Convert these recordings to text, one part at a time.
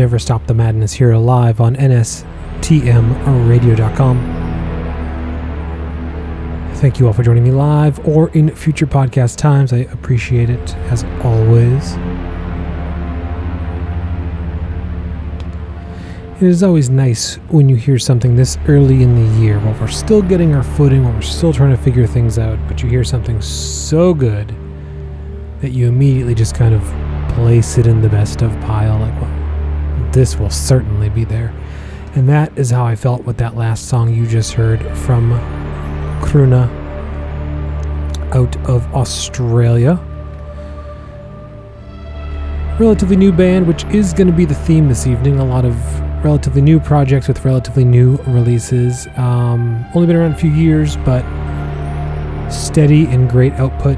Never Stop the Madness here live on NSTMRadio.com. Thank you all for joining me live or in future podcast times. I appreciate it as always. It is always nice when you hear something this early in the year while we're still getting our footing, while we're still trying to figure things out, but you hear something so good that you immediately just kind of place it in the best of pile. Like, well, this will certainly be there. And that is how I felt with that last song you just heard from Krvna out of Australia. Relatively new band, which is going to be the theme this evening. A lot of relatively new projects with relatively new releases. Um, only been around a few years, but steady and great output.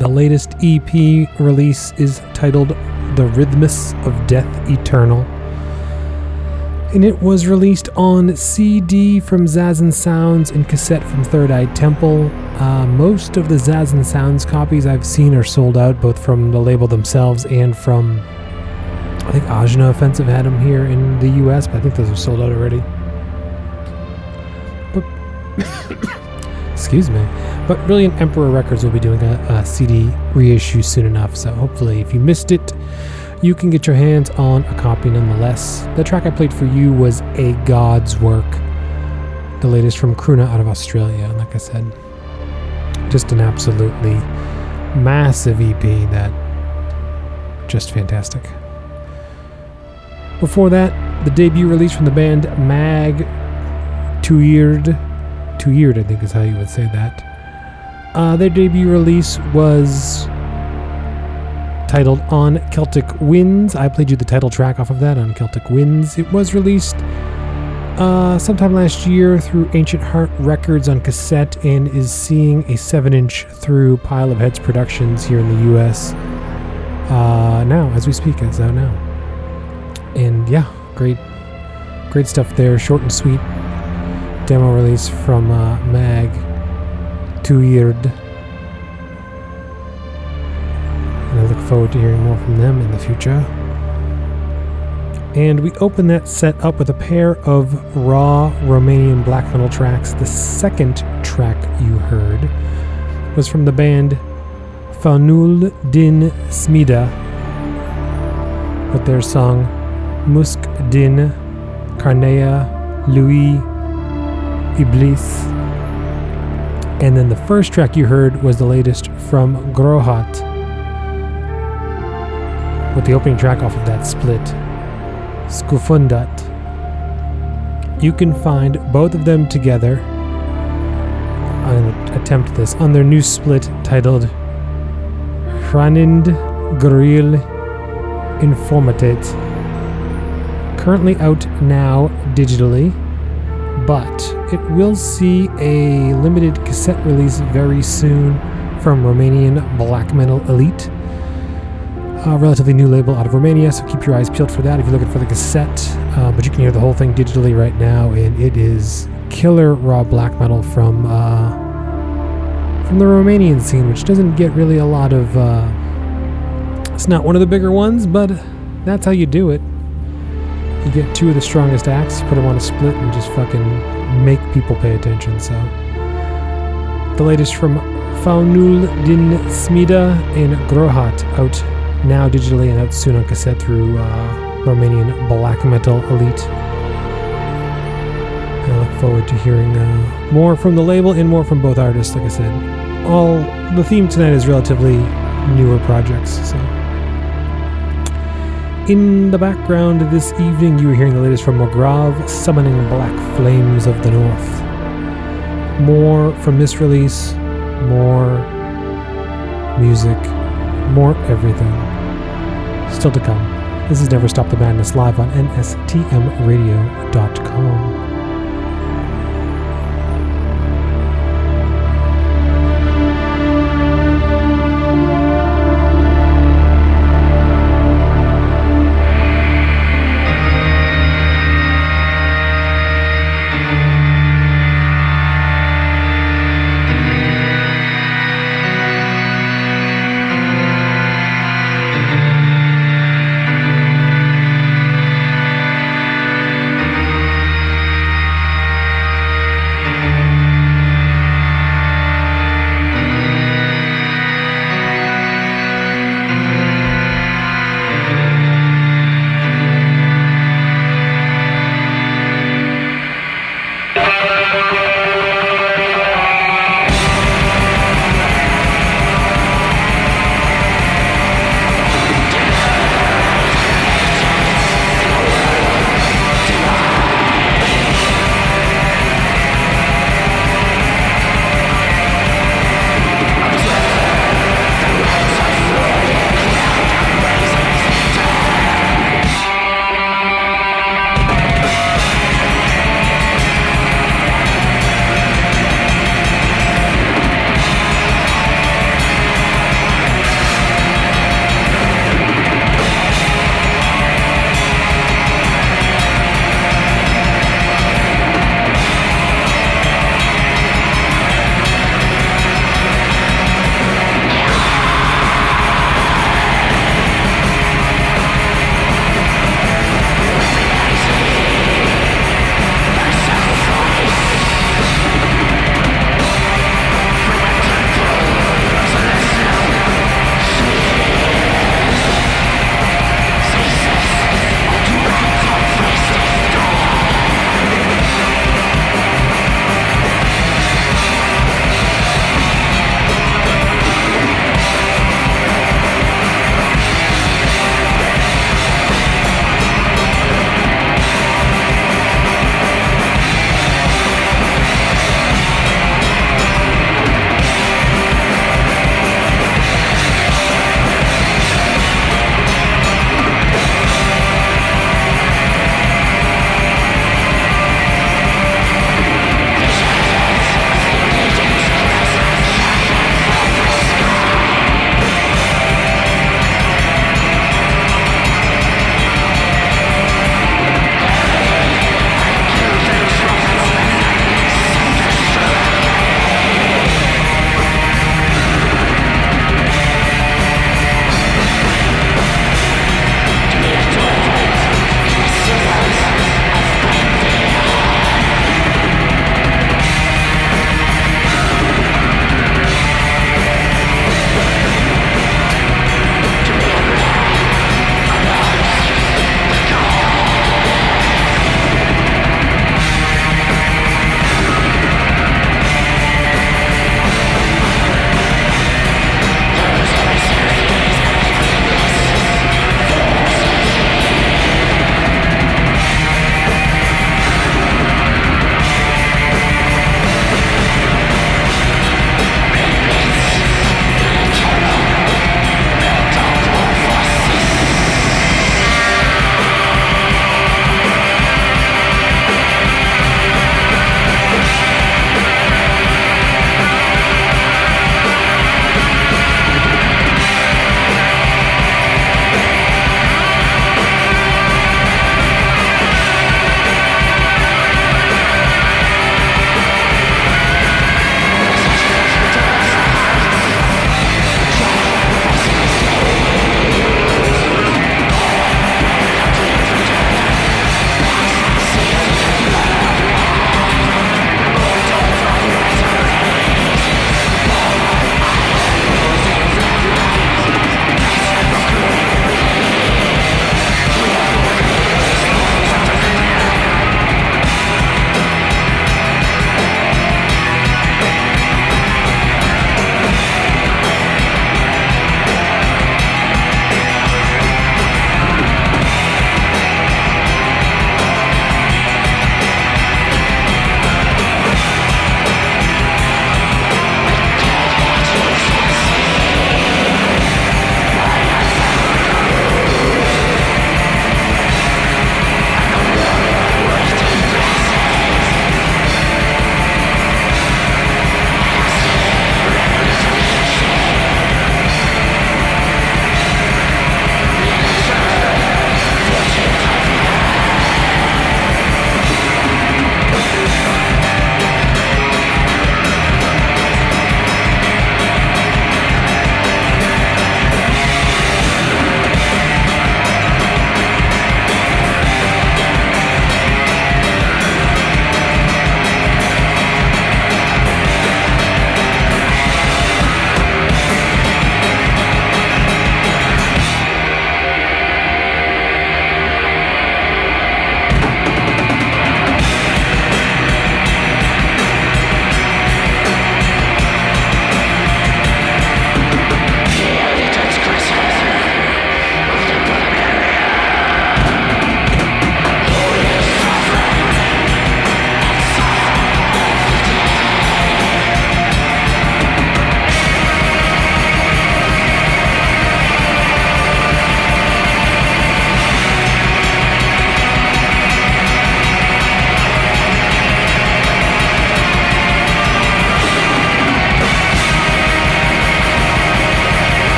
The latest EP release is titled The Rhythmus of Death Eternal. And it was released on CD from Zazen Sounds and cassette from Third Eye Temple. Uh, most of the Zazen Sounds copies I've seen are sold out, both from the label themselves and from I think Ajna Offensive had them here in the US, but I think those are sold out already. But excuse me. But Brilliant Emperor Records will be doing a, a CD reissue soon enough, so hopefully, if you missed it, you can get your hands on a copy nonetheless. The track I played for you was A God's Work, the latest from Krvna out of Australia. And like I said, just an absolutely massive EP that just fantastic. Before that, the debut release from the band Mag Tuired. Tuired, I think is how you would say that. Uh, their debut release was titled On Celtic Winds. I played you the title track off of that on Celtic Winds. It was released uh, sometime last year through Ancient Heart Records on cassette and is seeing a 7 inch through Pile of Heads Productions here in the US. Uh, now, as we speak, it's out now and yeah, great, great stuff there. Short and sweet demo release from uh, Mag Tuired. And I look forward to hearing more from them in the future. And we open that set up with a pair of raw Romanian black metal tracks. The second track you heard was from the band Faunul din Smidă with their song Musc din carnea lui Iblis. And then the first track you heard was the latest from Grohot, with the opening track off of that split, Scufundat. You can find both of them together. I'm attempt this on their new split titled Hranind Grill Informatet currently out now digitally, but it will see a limited cassette release very soon from Romanian Black Metal Elite. A relatively new label out of Romania, so keep your eyes peeled for that if you're looking for the cassette. Uh, but you can hear the whole thing digitally right now, and it is killer raw black metal from uh, from the Romanian scene, which doesn't get really a lot of. Uh, it's not one of the bigger ones, but that's how you do it. You get two of the strongest acts, put them on a split, and just fucking make people pay attention. So, the latest from Faunul din Smidă and Grohot out now digitally and out soon on cassette through uh, Romanian Black Metal Elite. And I look forward to hearing uh, more from the label and more from both artists. Like I said, all the theme tonight is relatively newer projects. So. In the background this evening, you are hearing the latest from Morgrav, Summoning Black Flames of the North. More from this release, more music, more everything. Still to come. This is Never Stop the Madness live on NSTMRadio.com.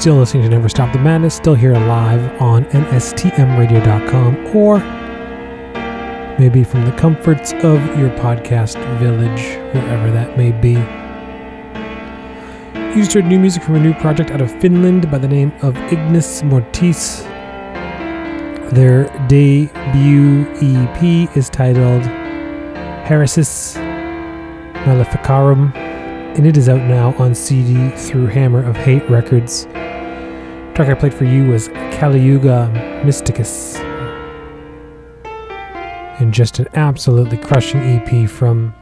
Still listening to Never Stop the Madness, still here live on nstmradio.com or maybe from the comforts of your podcast village, wherever that may be. You just heard new music from a new project out of Finland by the name of Ignis Mortis. Their debut EP is titled Heresis Maleficarum, and it is out now on CD through Hammer of Hate Records. Track I played for you was Kali Yuga Mysticus, and just an absolutely crushing EP from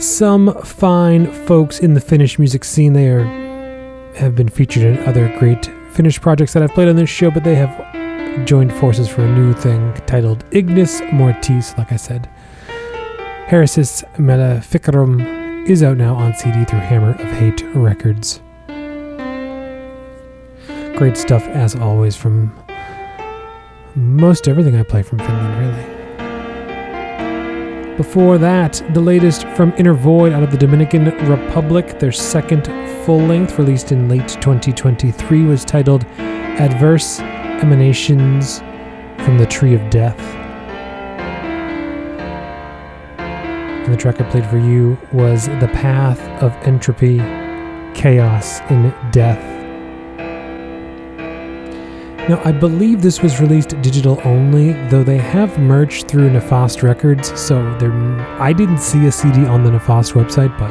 some fine folks in the Finnish music scene. They are have been featured in other great Finnish projects that I've played on this show, but they have joined forces for a new thing titled Ignis Mortis, like I said. Heresis Maleficarum is out now on CD through Hammer of Hate Records. Great stuff, as always, from most everything I play from Finland, really. Before that, the latest from Inner Vöid out of the Dominican Republic, their second full length, released in late 2023, was titled Adverse Emanations from the Tree of Death. And the track I played for you was The Path of Entropy, Chaos and Death. Now, I believe this was released digital only, though they have merged through Nefast Records, so I didn't see a CD on the Nefast website, but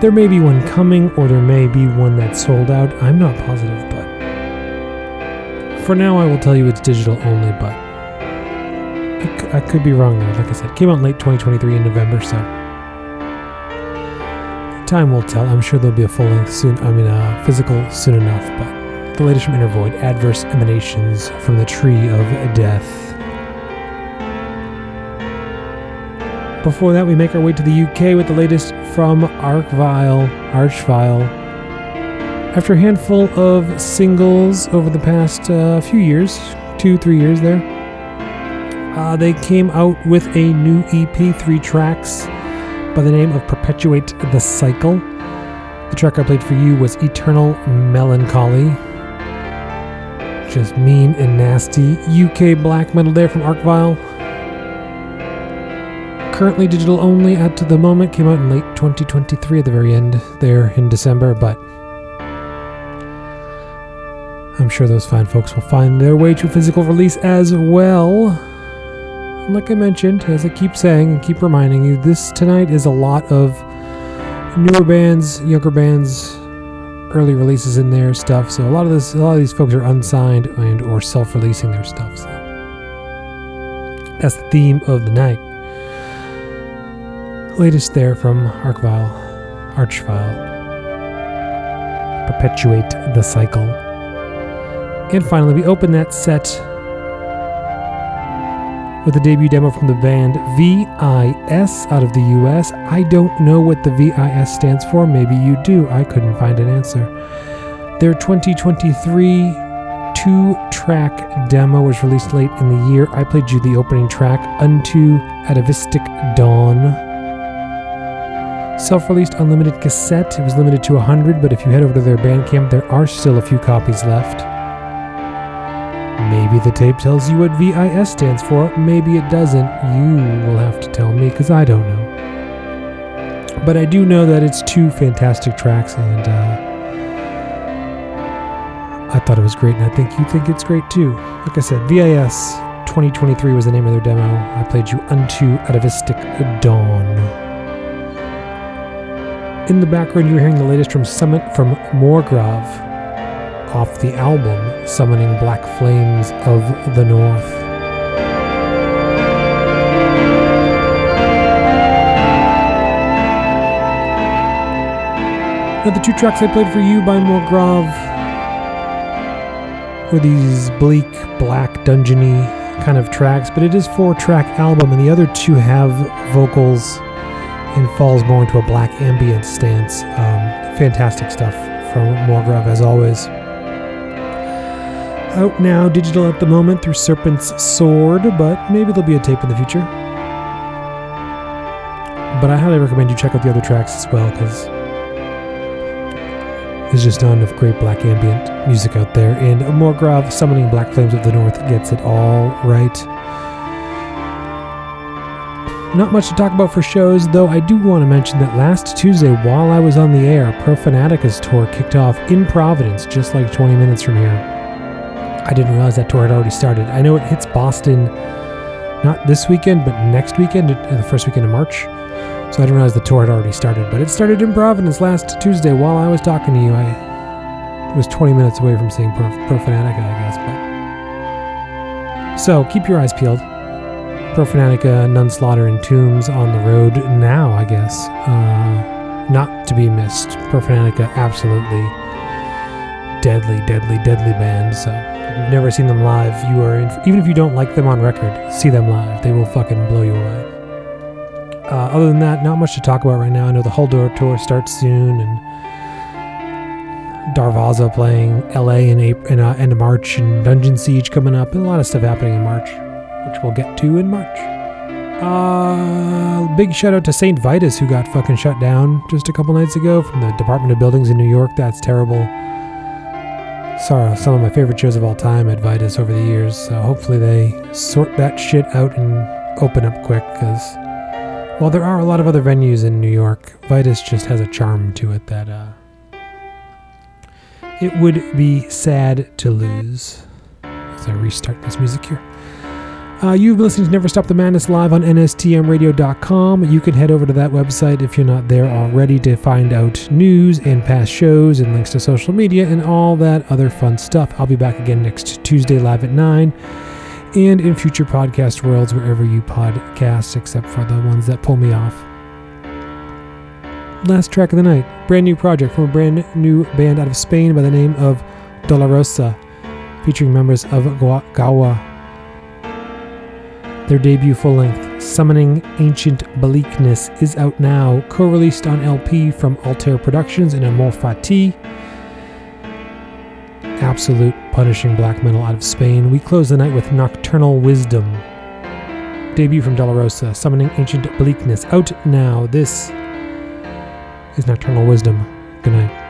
there may be one coming, or there may be one that's sold out. I'm not positive, but for now, I will tell you it's digital only, but I, could be wrong there. Like I said, came out late 2023 in November, so time will tell. I'm sure there'll be a full length soon. I mean, uh, physical soon enough, but the latest from Inner Vöid, Adverse Emanations from the Tree of Death. Before that, we make our way to the UK with the latest from Archvile, Archvile. After a handful of singles over the past uh, few years, two, three years there, uh, they came out with a new EP, three tracks, by the name of Perpetuate the Cycle. The track I played for you was Eternal Melancholy. Just mean and nasty UK black metal there from Archvile. Currently digital only at the moment, came out in late 2023 at the very end there in December, but I'm sure those fine folks will find their way to physical release as well. And like I mentioned, as I keep saying and keep reminding you, this tonight is a lot of newer bands, younger bands, early releases in their stuff. So a lot of this, a lot of these folks are unsigned and or self-releasing their stuff. So that's the theme of the night. Latest there from Archvile, Archvile. Perpetuate the cycle. And finally, we open that set with a debut demo from the band VIS out of the US. I don't know what the VIS stands for. Maybe you do. I couldn't find an answer. Their 2023 two track demo was released late in the year. I played you the opening track, Unto Atavistic Dawn. Self released unlimited cassette. It was limited to 100, but if you head over to their Bandcamp, there are still a few copies left. Maybe the tape tells you what VIS stands for, maybe it doesn't. You will have to tell me because I don't know. But I do know that it's two fantastic tracks, and uh, I thought it was great, and I think you think it's great too. Like I said, VIS 2023 was the name of their demo. I played you Unto Atavistic Dawn. In the background, you're hearing the latest from Summit from Morgrav off the album Summoning Black Flames of the North. Now, the two tracks I played for you by Morgrav were these bleak, black, dungeony kind of tracks, but it is four-track album, and the other two have vocals and falls more into a black ambient stance. Um, fantastic stuff from Morgrav, as always. Out now, digital at the moment through Serpent's Sword, but maybe there'll be a tape in the future. but I highly recommend you check out the other tracks as well because there's just not enough great black ambient music out there. And Morgrav summoning Black Flames of the North gets it all right. Not much to talk about for shows, though I do want to mention that last Tuesday, while I was on the air, Profanatica's tour kicked off in Providence, just like 20 minutes from here. I didn't realize that tour had already started. I know it hits Boston not this weekend, but next weekend, uh, the first weekend of March. So I didn't realize the tour had already started. But it started in Providence last Tuesday while I was talking to you. I was 20 minutes away from seeing Pro, Profanatica, I guess. But so keep your eyes peeled. Profanatica, Nunslaughter, and Tombs on the road now, I guess. Uh, not to be missed. Profanatica, absolutely deadly, deadly, deadly band. So you've never seen them live, you are in, even if you don't like them on record, see them live. They will fucking blow you away. Uh, other than that, not much to talk about right now. I know the Hulder tour starts soon, and Darvaza playing LA in April, in, uh, end of March, and Dungeon Siege coming up, and a lot of stuff happening in March which we'll get to in March. Uh, big shout out to St. Vitus, who got fucking shut down just a couple nights ago from the Department of Buildings in New York. That's terrible. Sorry, some of my favorite shows of all time at Vitus over the years. So hopefully they sort that shit out and open up quick because while there are a lot of other venues in New York, Vitus just has a charm to it that uh, it would be sad to lose. As I restart this music here. Uh, you've been listening to Never Stop the Madness live on NSTMradio.com. You can head over to that website if you're not there already to find out news and past shows and links to social media and all that other fun stuff. I'll be back again next Tuesday live at 9 and in future podcast worlds wherever you podcast, except for the ones that pull me off. Last track of the night, brand new project from a brand new band out of Spain by the name of Dolorosa, featuring members of Gawa their debut full length, Summoning Ancient Bleakness, is out now, co released on LP from Altair Productions and Amor Fati. Absolute punishing black metal out of Spain. We close the night with Nocturnal Wisdom. Debut from Dolorosa, Summoning Ancient Bleakness, out now. This is Nocturnal Wisdom. Good night.